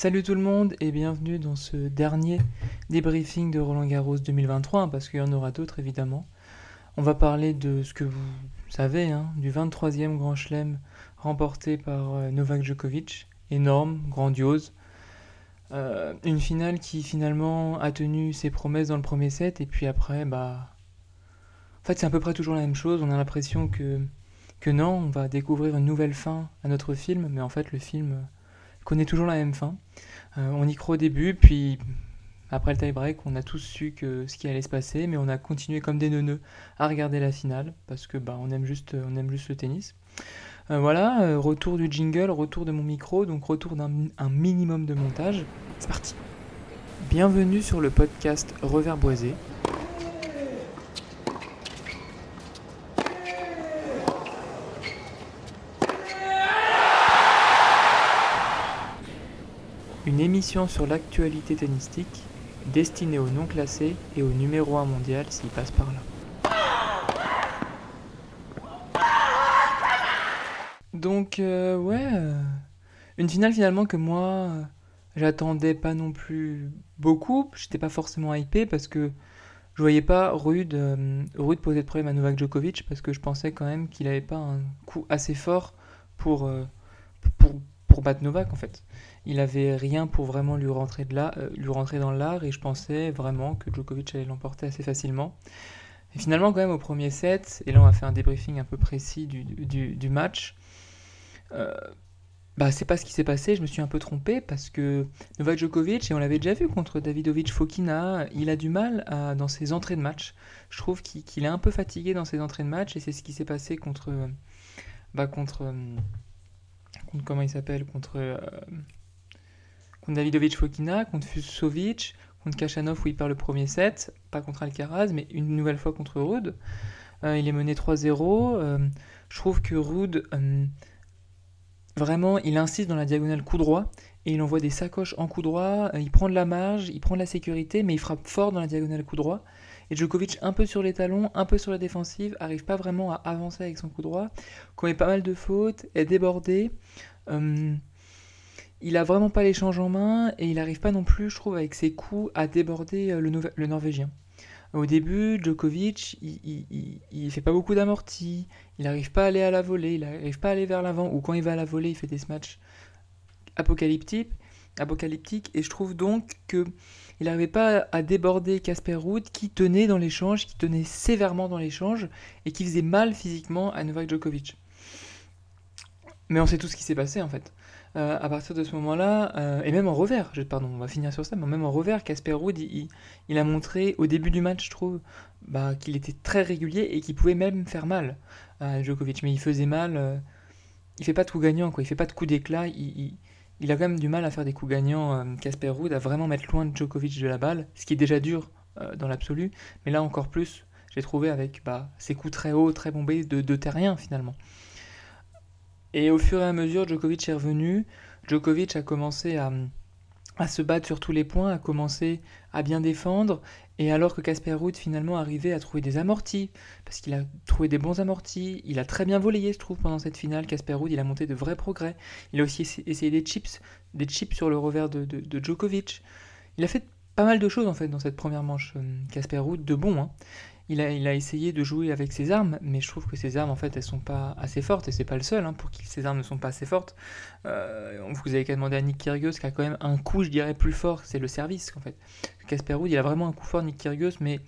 Salut tout le monde et bienvenue dans ce dernier débriefing de Roland Garros 2023, parce qu'il y en aura d'autres évidemment. On va parler de ce que vous savez, hein, du 23e Grand Chelem remporté par euh, Novak Djokovic, énorme, grandiose. Euh, une finale qui finalement a tenu ses promesses dans le premier set, et puis après, bah. En fait, c'est à peu près toujours la même chose. On a l'impression que, que non, on va découvrir une nouvelle fin à notre film, mais en fait, le film connaît toujours la même fin. Euh, on y croit au début, puis après le tie-break, on a tous su que ce qui allait se passer, mais on a continué comme des neuneux à regarder la finale parce que bah, on aime juste, on aime juste le tennis. Euh, voilà, euh, retour du jingle, retour de mon micro, donc retour d'un minimum de montage. C'est parti. Bienvenue sur le podcast Reverboisé. Émission sur l'actualité tennistique destinée aux non classés et au numéro 1 mondial s'il passe par là. Donc euh, ouais, euh, une finale finalement que moi euh, j'attendais pas non plus beaucoup, j'étais pas forcément hypé parce que je voyais pas Rude, Rude poser de problème à Novak Djokovic parce que je pensais quand même qu'il avait pas un coup assez fort pour, pour, pour battre Novak en fait il avait rien pour vraiment euh, lui rentrer dans l'art et je pensais vraiment que Djokovic allait l'emporter assez facilement. Et finalement, quand même, au premier set, et là on a fait un débriefing un peu précis du, match, euh, bah, c'est pas ce qui s'est passé, je me suis un peu trompé parce que Novak Djokovic, et on l'avait déjà vu contre Davidovic Fokina, il a du mal dans ses entrées de match. Je trouve qu'il est un peu fatigué dans ses entrées de match et c'est ce qui s'est passé contre. Bah, contre, contre. Comment il s'appelle Contre contre Davidovic Fokina, contre Fusovic, contre Kachanov où il perd le premier set, pas contre Alcaraz, mais une nouvelle fois contre Rude. Euh, il est mené 3-0. Euh, je trouve que Rude, euh, vraiment, il insiste dans la diagonale coup droit et il envoie des sacoches en coup droit. il prend de la marge, il prend de la sécurité, mais il frappe fort dans la diagonale coup droit. Et Djokovic, un peu sur les talons, un peu sur la défensive, arrive pas vraiment à avancer avec son coup droit, commet pas mal de fautes, est débordé. Il a vraiment pas l'échange en main et il n'arrive pas non plus, je trouve, avec ses coups à déborder euh, le, Norvégien. Au début, Djokovic, il, il, fait pas beaucoup d'amortis, il n'arrive pas à aller à la volée, il n'arrive pas à aller vers l'avant, ou quand il va à la volée, il fait des matchs apocalyptiques, apocalyptiques. Et je trouve donc que il n'arrivait pas à déborder Casper Ruud qui tenait dans l'échange, qui tenait sévèrement dans l'échange et qui faisait mal physiquement à Novak Djokovic. Mais on sait tout ce qui s'est passé en fait. Euh, à partir de ce moment-là, euh, et même en revers, pardon, on va finir sur ça, mais même en revers, Casper Ruud, il, a montré au début du match, je trouve, bah, qu'il était très régulier et qu'il pouvait même faire mal à Djokovic. Mais il faisait mal, euh, il fait pas de coups gagnants, quoi. il fait pas de coups d'éclat, a quand même du mal à faire des coups gagnants, Casper Ruud, à vraiment mettre loin de Djokovic de la balle, ce qui est déjà dur dans l'absolu, mais là encore plus, j'ai trouvé avec bah, ses coups très hauts, très bombés de, de terrien finalement. Et au fur et à mesure, Djokovic est revenu. Djokovic a commencé à, se battre sur tous les points, a commencé à bien défendre. Et alors que Casper Ruud finalement arrivait à trouver des amortis, parce qu'il a trouvé des bons amortis, il a très bien volayé, je trouve, pendant cette finale. Casper Ruud, il a monté de vrais progrès. Il a aussi essayé des chips, des chips sur le revers de, Djokovic. Il a fait pas mal de choses en fait dans cette première manche, euh, Casper Ruud, de bon. Hein il a, essayé de jouer avec ses armes, mais je trouve que ses armes, en fait, elles sont pas assez fortes, et c'est pas le seul hein, pour qui ses armes ne sont pas assez fortes. Euh, vous avez qu'à demander à Nick Kyrgios, qui a quand même un coup, je dirais, plus fort, c'est le service, en fait. Casper Ruud, il a vraiment un coup fort, Nick Kyrgios, mais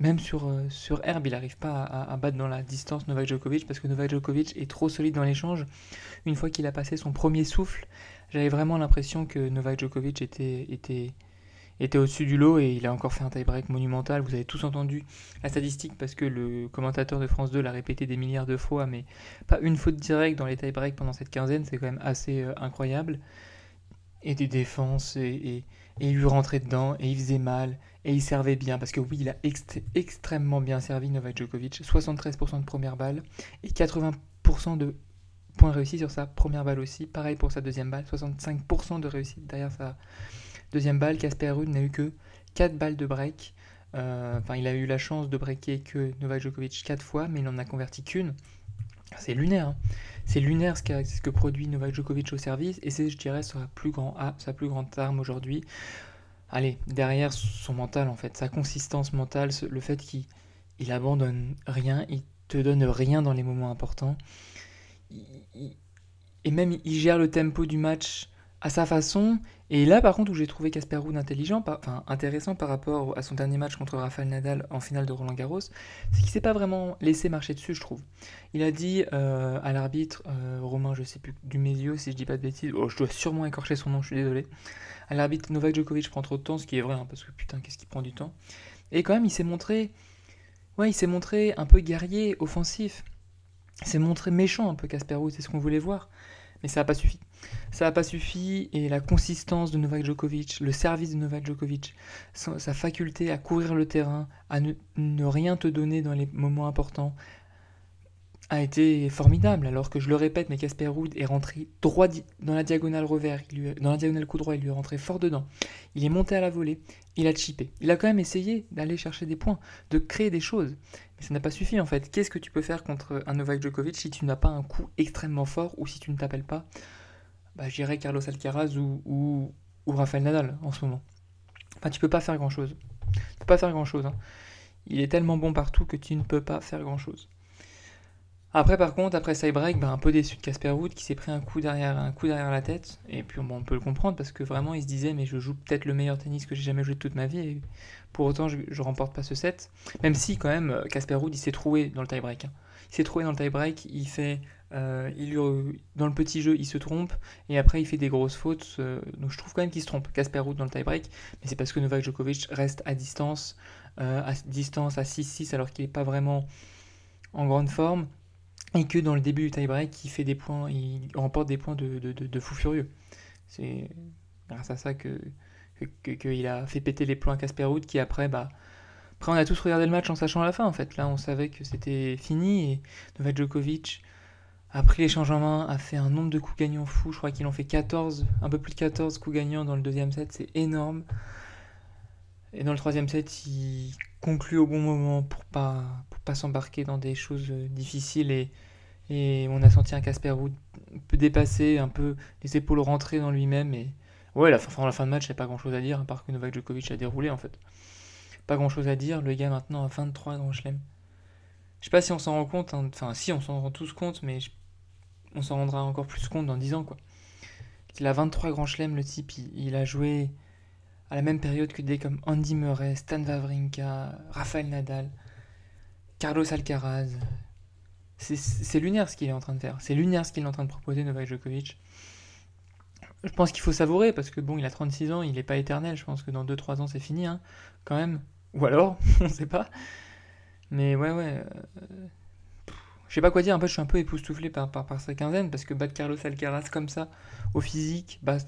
même sur, euh, herbe, il n'arrive pas à, battre dans la distance Novak Djokovic, parce que Novak Djokovic est trop solide dans l'échange. Une fois qu'il a passé son premier souffle, j'avais vraiment l'impression que Novak Djokovic était était au-dessus du lot et il a encore fait un tie-break monumental. Vous avez tous entendu la statistique parce que le commentateur de France 2 l'a répété des milliards de fois, mais pas une faute directe dans les tie-breaks pendant cette quinzaine, c'est quand même assez euh, incroyable. Et des défenses, et, il lui rentrait dedans, et il faisait mal, et il servait bien, parce que oui, il a extrêmement bien servi Novak Djokovic, 73% de première balle, et 80% de points réussis sur sa première balle aussi, pareil pour sa deuxième balle, 65% de réussite derrière sa Deuxième balle, Casper Ruud n'a eu que 4 balles de break. Euh, enfin, il a eu la chance de breaker que Novak Djokovic 4 fois, mais il n'en a converti qu'une. C'est lunaire. Hein. c'est lunaire ce, que produit Novak Djokovic au service, et c'est, je dirais, sa plus, grand, sa plus grande arme aujourd'hui. Allez, derrière son mental, en fait, sa consistance mentale, le fait qu'il il abandonne rien, il te donne rien dans les moments importants. et même, il gère le tempo du match à sa façon. Et là, par contre, où j'ai trouvé Casper Ruud intelligent, enfin intéressant par rapport à son dernier match contre Rafael Nadal en finale de Roland Garros, c'est qu'il s'est pas vraiment laissé marcher dessus, je trouve. Il a dit euh, à l'arbitre, euh, Romain, je sais plus, du Mézio, si je dis pas de bêtises, oh, je dois sûrement écorcher son nom, je suis désolé. À l'arbitre, Novak Djokovic prend trop de temps, ce qui est vrai, hein, parce que putain, qu'est-ce qui prend du temps. Et quand même, il s'est montré, ouais, il s'est montré un peu guerrier, offensif. Il s'est montré méchant un peu, Casper Ruud, c'est ce qu'on voulait voir. Mais ça n'a pas suffi. Ça n'a pas suffi et la consistance de Novak Djokovic, le service de Novak Djokovic, sa faculté à courir le terrain, à ne, rien te donner dans les moments importants, a été formidable. Alors que je le répète, mais Casper Ruud est rentré droit dans la diagonale revers, dans la diagonale coup droit, il lui est rentré fort dedans. Il est monté à la volée, il a chippé. Il a quand même essayé d'aller chercher des points, de créer des choses. Mais ça n'a pas suffi en fait. Qu'est-ce que tu peux faire contre un Novak Djokovic si tu n'as pas un coup extrêmement fort ou si tu ne t'appelles pas bah, je dirais Carlos Alcaraz ou, ou, Rafael Nadal en ce moment. Enfin, tu peux pas faire grand chose. Tu peux pas faire grand chose. Hein. Il est tellement bon partout que tu ne peux pas faire grand chose. Après, par contre, après side break, bah, un peu déçu de Casper Wood qui s'est pris un coup derrière, la tête. Et puis, on peut le comprendre parce que vraiment, il se disait, mais je joue peut-être le meilleur tennis que j'ai jamais joué de toute ma vie. Et pour autant, je, ne remporte pas ce set. Même si, quand même, Casper Wood, il s'est trouvé dans le tie break. Hein. Il s'est trouvé dans le tie break. Il fait euh, il, dans le petit jeu, il se trompe et après il fait des grosses fautes. Euh, donc je trouve quand même qu'il se trompe. Casper Ruud dans le tie-break, mais c'est parce que Novak Djokovic reste à distance, euh, à distance à 6-6 alors qu'il n'est pas vraiment en grande forme et que dans le début du tie-break, il fait des points, il remporte des points de, de, fou furieux. C'est grâce à ça que qu'il a fait péter les plombs à Casper Ruud qui après bah après on a tous regardé le match en sachant la fin en fait là on savait que c'était fini et Novak Djokovic a pris l'échange en main, a fait un nombre de coups gagnants fou. Je crois qu'il en fait 14, un peu plus de 14 coups gagnants dans le deuxième set, c'est énorme. Et dans le troisième set, il conclut au bon moment pour pas, pour pas s'embarquer dans des choses difficiles. Et, on a senti un Casper un peu dépassé, un peu les épaules rentrées dans lui-même. Et ouais, la fin, la fin de match, il n'y a pas grand chose à dire, à part que Novak Djokovic a déroulé en fait. Pas grand chose à dire, le gars maintenant a 23 grands chelems. Je sais pas si on s'en rend compte, hein. enfin si on s'en rend tous compte, mais je on s'en rendra encore plus compte dans 10 ans. Quoi. Il a 23 grands chelems, le type. Il, a joué à la même période que des comme Andy Murray, Stan Wawrinka, Rafael Nadal, Carlos Alcaraz. C'est lunaire ce qu'il est en train de faire. C'est lunaire ce qu'il est en train de proposer, Novak Djokovic. Je pense qu'il faut savourer parce que bon, il a 36 ans, il n'est pas éternel. Je pense que dans 2-3 ans, c'est fini, hein, quand même. Ou alors, on ne sait pas. Mais ouais, ouais. Euh, je sais pas quoi dire, en fait, je suis un peu époustouflé par, par, sa quinzaine, parce que battre Carlos Alcaraz comme ça, au physique, battre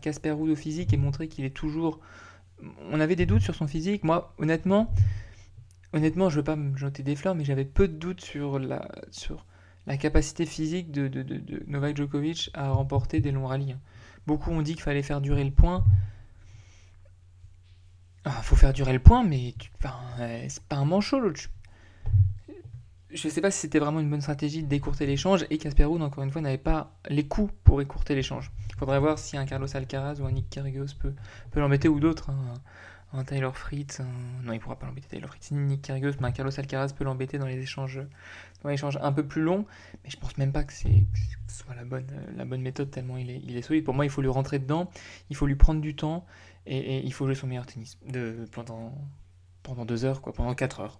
Casper Ruud au physique et montrer qu'il est toujours. On avait des doutes sur son physique. Moi, honnêtement, honnêtement, je veux pas me jeter des fleurs, mais j'avais peu de doutes sur la, sur la capacité physique de, de, Novak Djokovic à remporter des longs rallyes. Beaucoup ont dit qu'il fallait faire durer le point. Il ah, faut faire durer le point, mais tu, c'est pas un manchot l'autre je ne sais pas si c'était vraiment une bonne stratégie d'écourter l'échange et Casper Ruud, encore une fois, n'avait pas les coups pour écourter l'échange. Il faudrait voir si un Carlos Alcaraz ou un Nick Kyrgios peut, peut l'embêter ou d'autres. Hein. Un Tyler Fritz, non, il pourra pas l'embêter Taylor Fritz ni Nick Kyrgios, mais un Carlos Alcaraz peut l'embêter dans les échanges dans les échanges un peu plus longs. Mais je pense même pas que, c'est, ce soit la bonne, la bonne méthode tellement il est, il est solide. Pour moi, il faut lui rentrer dedans, il faut lui prendre du temps et, il faut jouer son meilleur tennis de, pendant, pendant deux heures, quoi, pendant quatre heures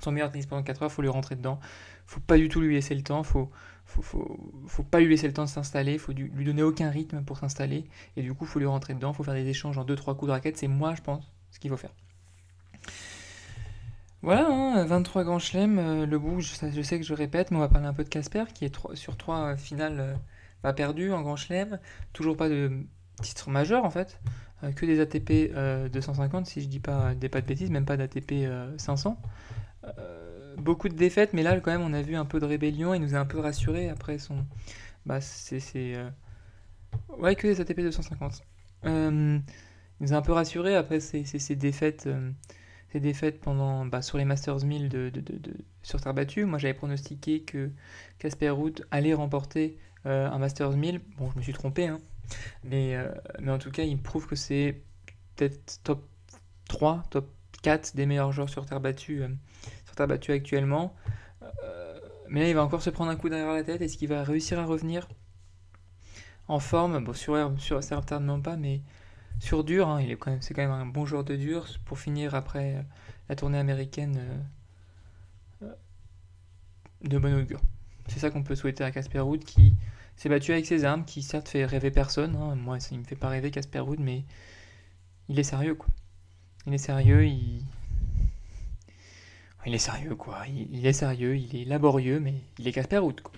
son meilleur tennis pendant 4 heures, faut lui rentrer dedans. Faut pas du tout lui laisser le temps, faut, faut, faut, faut pas lui laisser le temps de s'installer, faut lui donner aucun rythme pour s'installer, et du coup, faut lui rentrer dedans, faut faire des échanges en 2-3 coups de raquette, c'est moi, je pense, ce qu'il faut faire. Voilà, 23 hein, grands chelems, euh, le bout, je, sais que je répète, mais on va parler un peu de Casper, qui est sur 3 euh, finales euh, pas perdu en grand chelem, toujours pas de titre majeur en fait, que des ATP 250 si je dis pas des pas de bêtises, même pas d'ATP 500. Euh, beaucoup de défaites, mais là, quand même, on a vu un peu de rébellion. Il nous a un peu rassuré après son. Bah, c'est. Euh, ouais, que les ATP 250. Euh, il nous a un peu rassuré après ces, défaites, ses défaites pendant, bah, sur les Masters 1000 de, sur terre battue. Moi, j'avais pronostiqué que Casper Ruud allait remporter un Masters 1000. Bon, je me suis trompé, hein. mais, mais en tout cas, il me prouve que c'est peut-être top 3, top 4 des meilleurs joueurs sur terre battue, sur terre battue actuellement. mais là, il va encore se prendre un coup derrière la tête. Est-ce qu'il va réussir à revenir en forme? Bon, sur herbe, sur, certainement pas, mais sur dur, hein, il quand c'est quand même un bon joueur de dur pour finir après euh, la tournée américaine euh, euh, de bon augure. C'est ça qu'on peut souhaiter à Casper Wood qui s'est battu avec ses armes, qui certes fait rêver personne. Hein. Moi, ça, il me fait pas rêver Casper Wood, mais il est sérieux quoi. Il est sérieux, il est sérieux quoi. Il, est sérieux, il est laborieux, mais il est Casper quoi.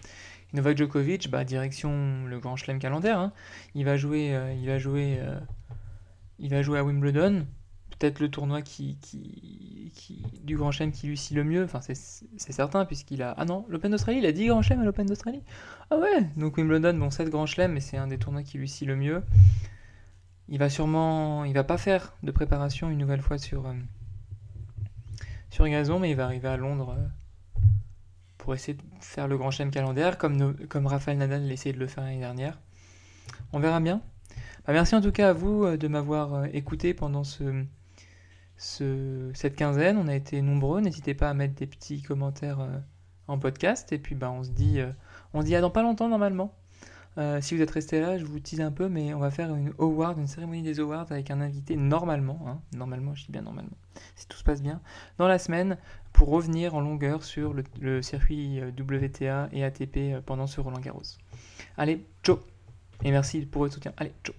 Novak Djokovic, bah, direction le Grand Chelem calendaire. Hein. Il va jouer, il va jouer il va jouer à Wimbledon, peut-être le tournoi qui, du Grand Chelem qui lui scie le mieux, c'est certain puisqu'il a... Ah non, l'Open d'Australie, il a 10 Grand Chelem à l'Open d'Australie Ah ouais Donc Wimbledon, bon 7 Grand Chelem, mais c'est un des tournois qui lui scie le mieux. Il va sûrement... Il va pas faire de préparation une nouvelle fois sur, euh, sur gazon, mais il va arriver à Londres euh, pour essayer de faire le Grand Chelem calendaire, comme, comme Rafael Nadal essayé de le faire l'année dernière. On verra bien. Bah, merci en tout cas à vous euh, de m'avoir écouté pendant ce, cette quinzaine. On a été nombreux. N'hésitez pas à mettre des petits commentaires en podcast. Et puis bah, on se dit, on se dit à dans pas longtemps normalement. Si vous êtes resté là, je vous tease un peu, mais on va faire une award, une cérémonie des awards avec un invité normalement, hein. normalement, je dis bien normalement, si tout se passe bien, dans la semaine pour revenir en longueur sur le, le circuit WTA et ATP pendant ce Roland Garros. Allez, ciao Et merci pour votre soutien. Allez, ciao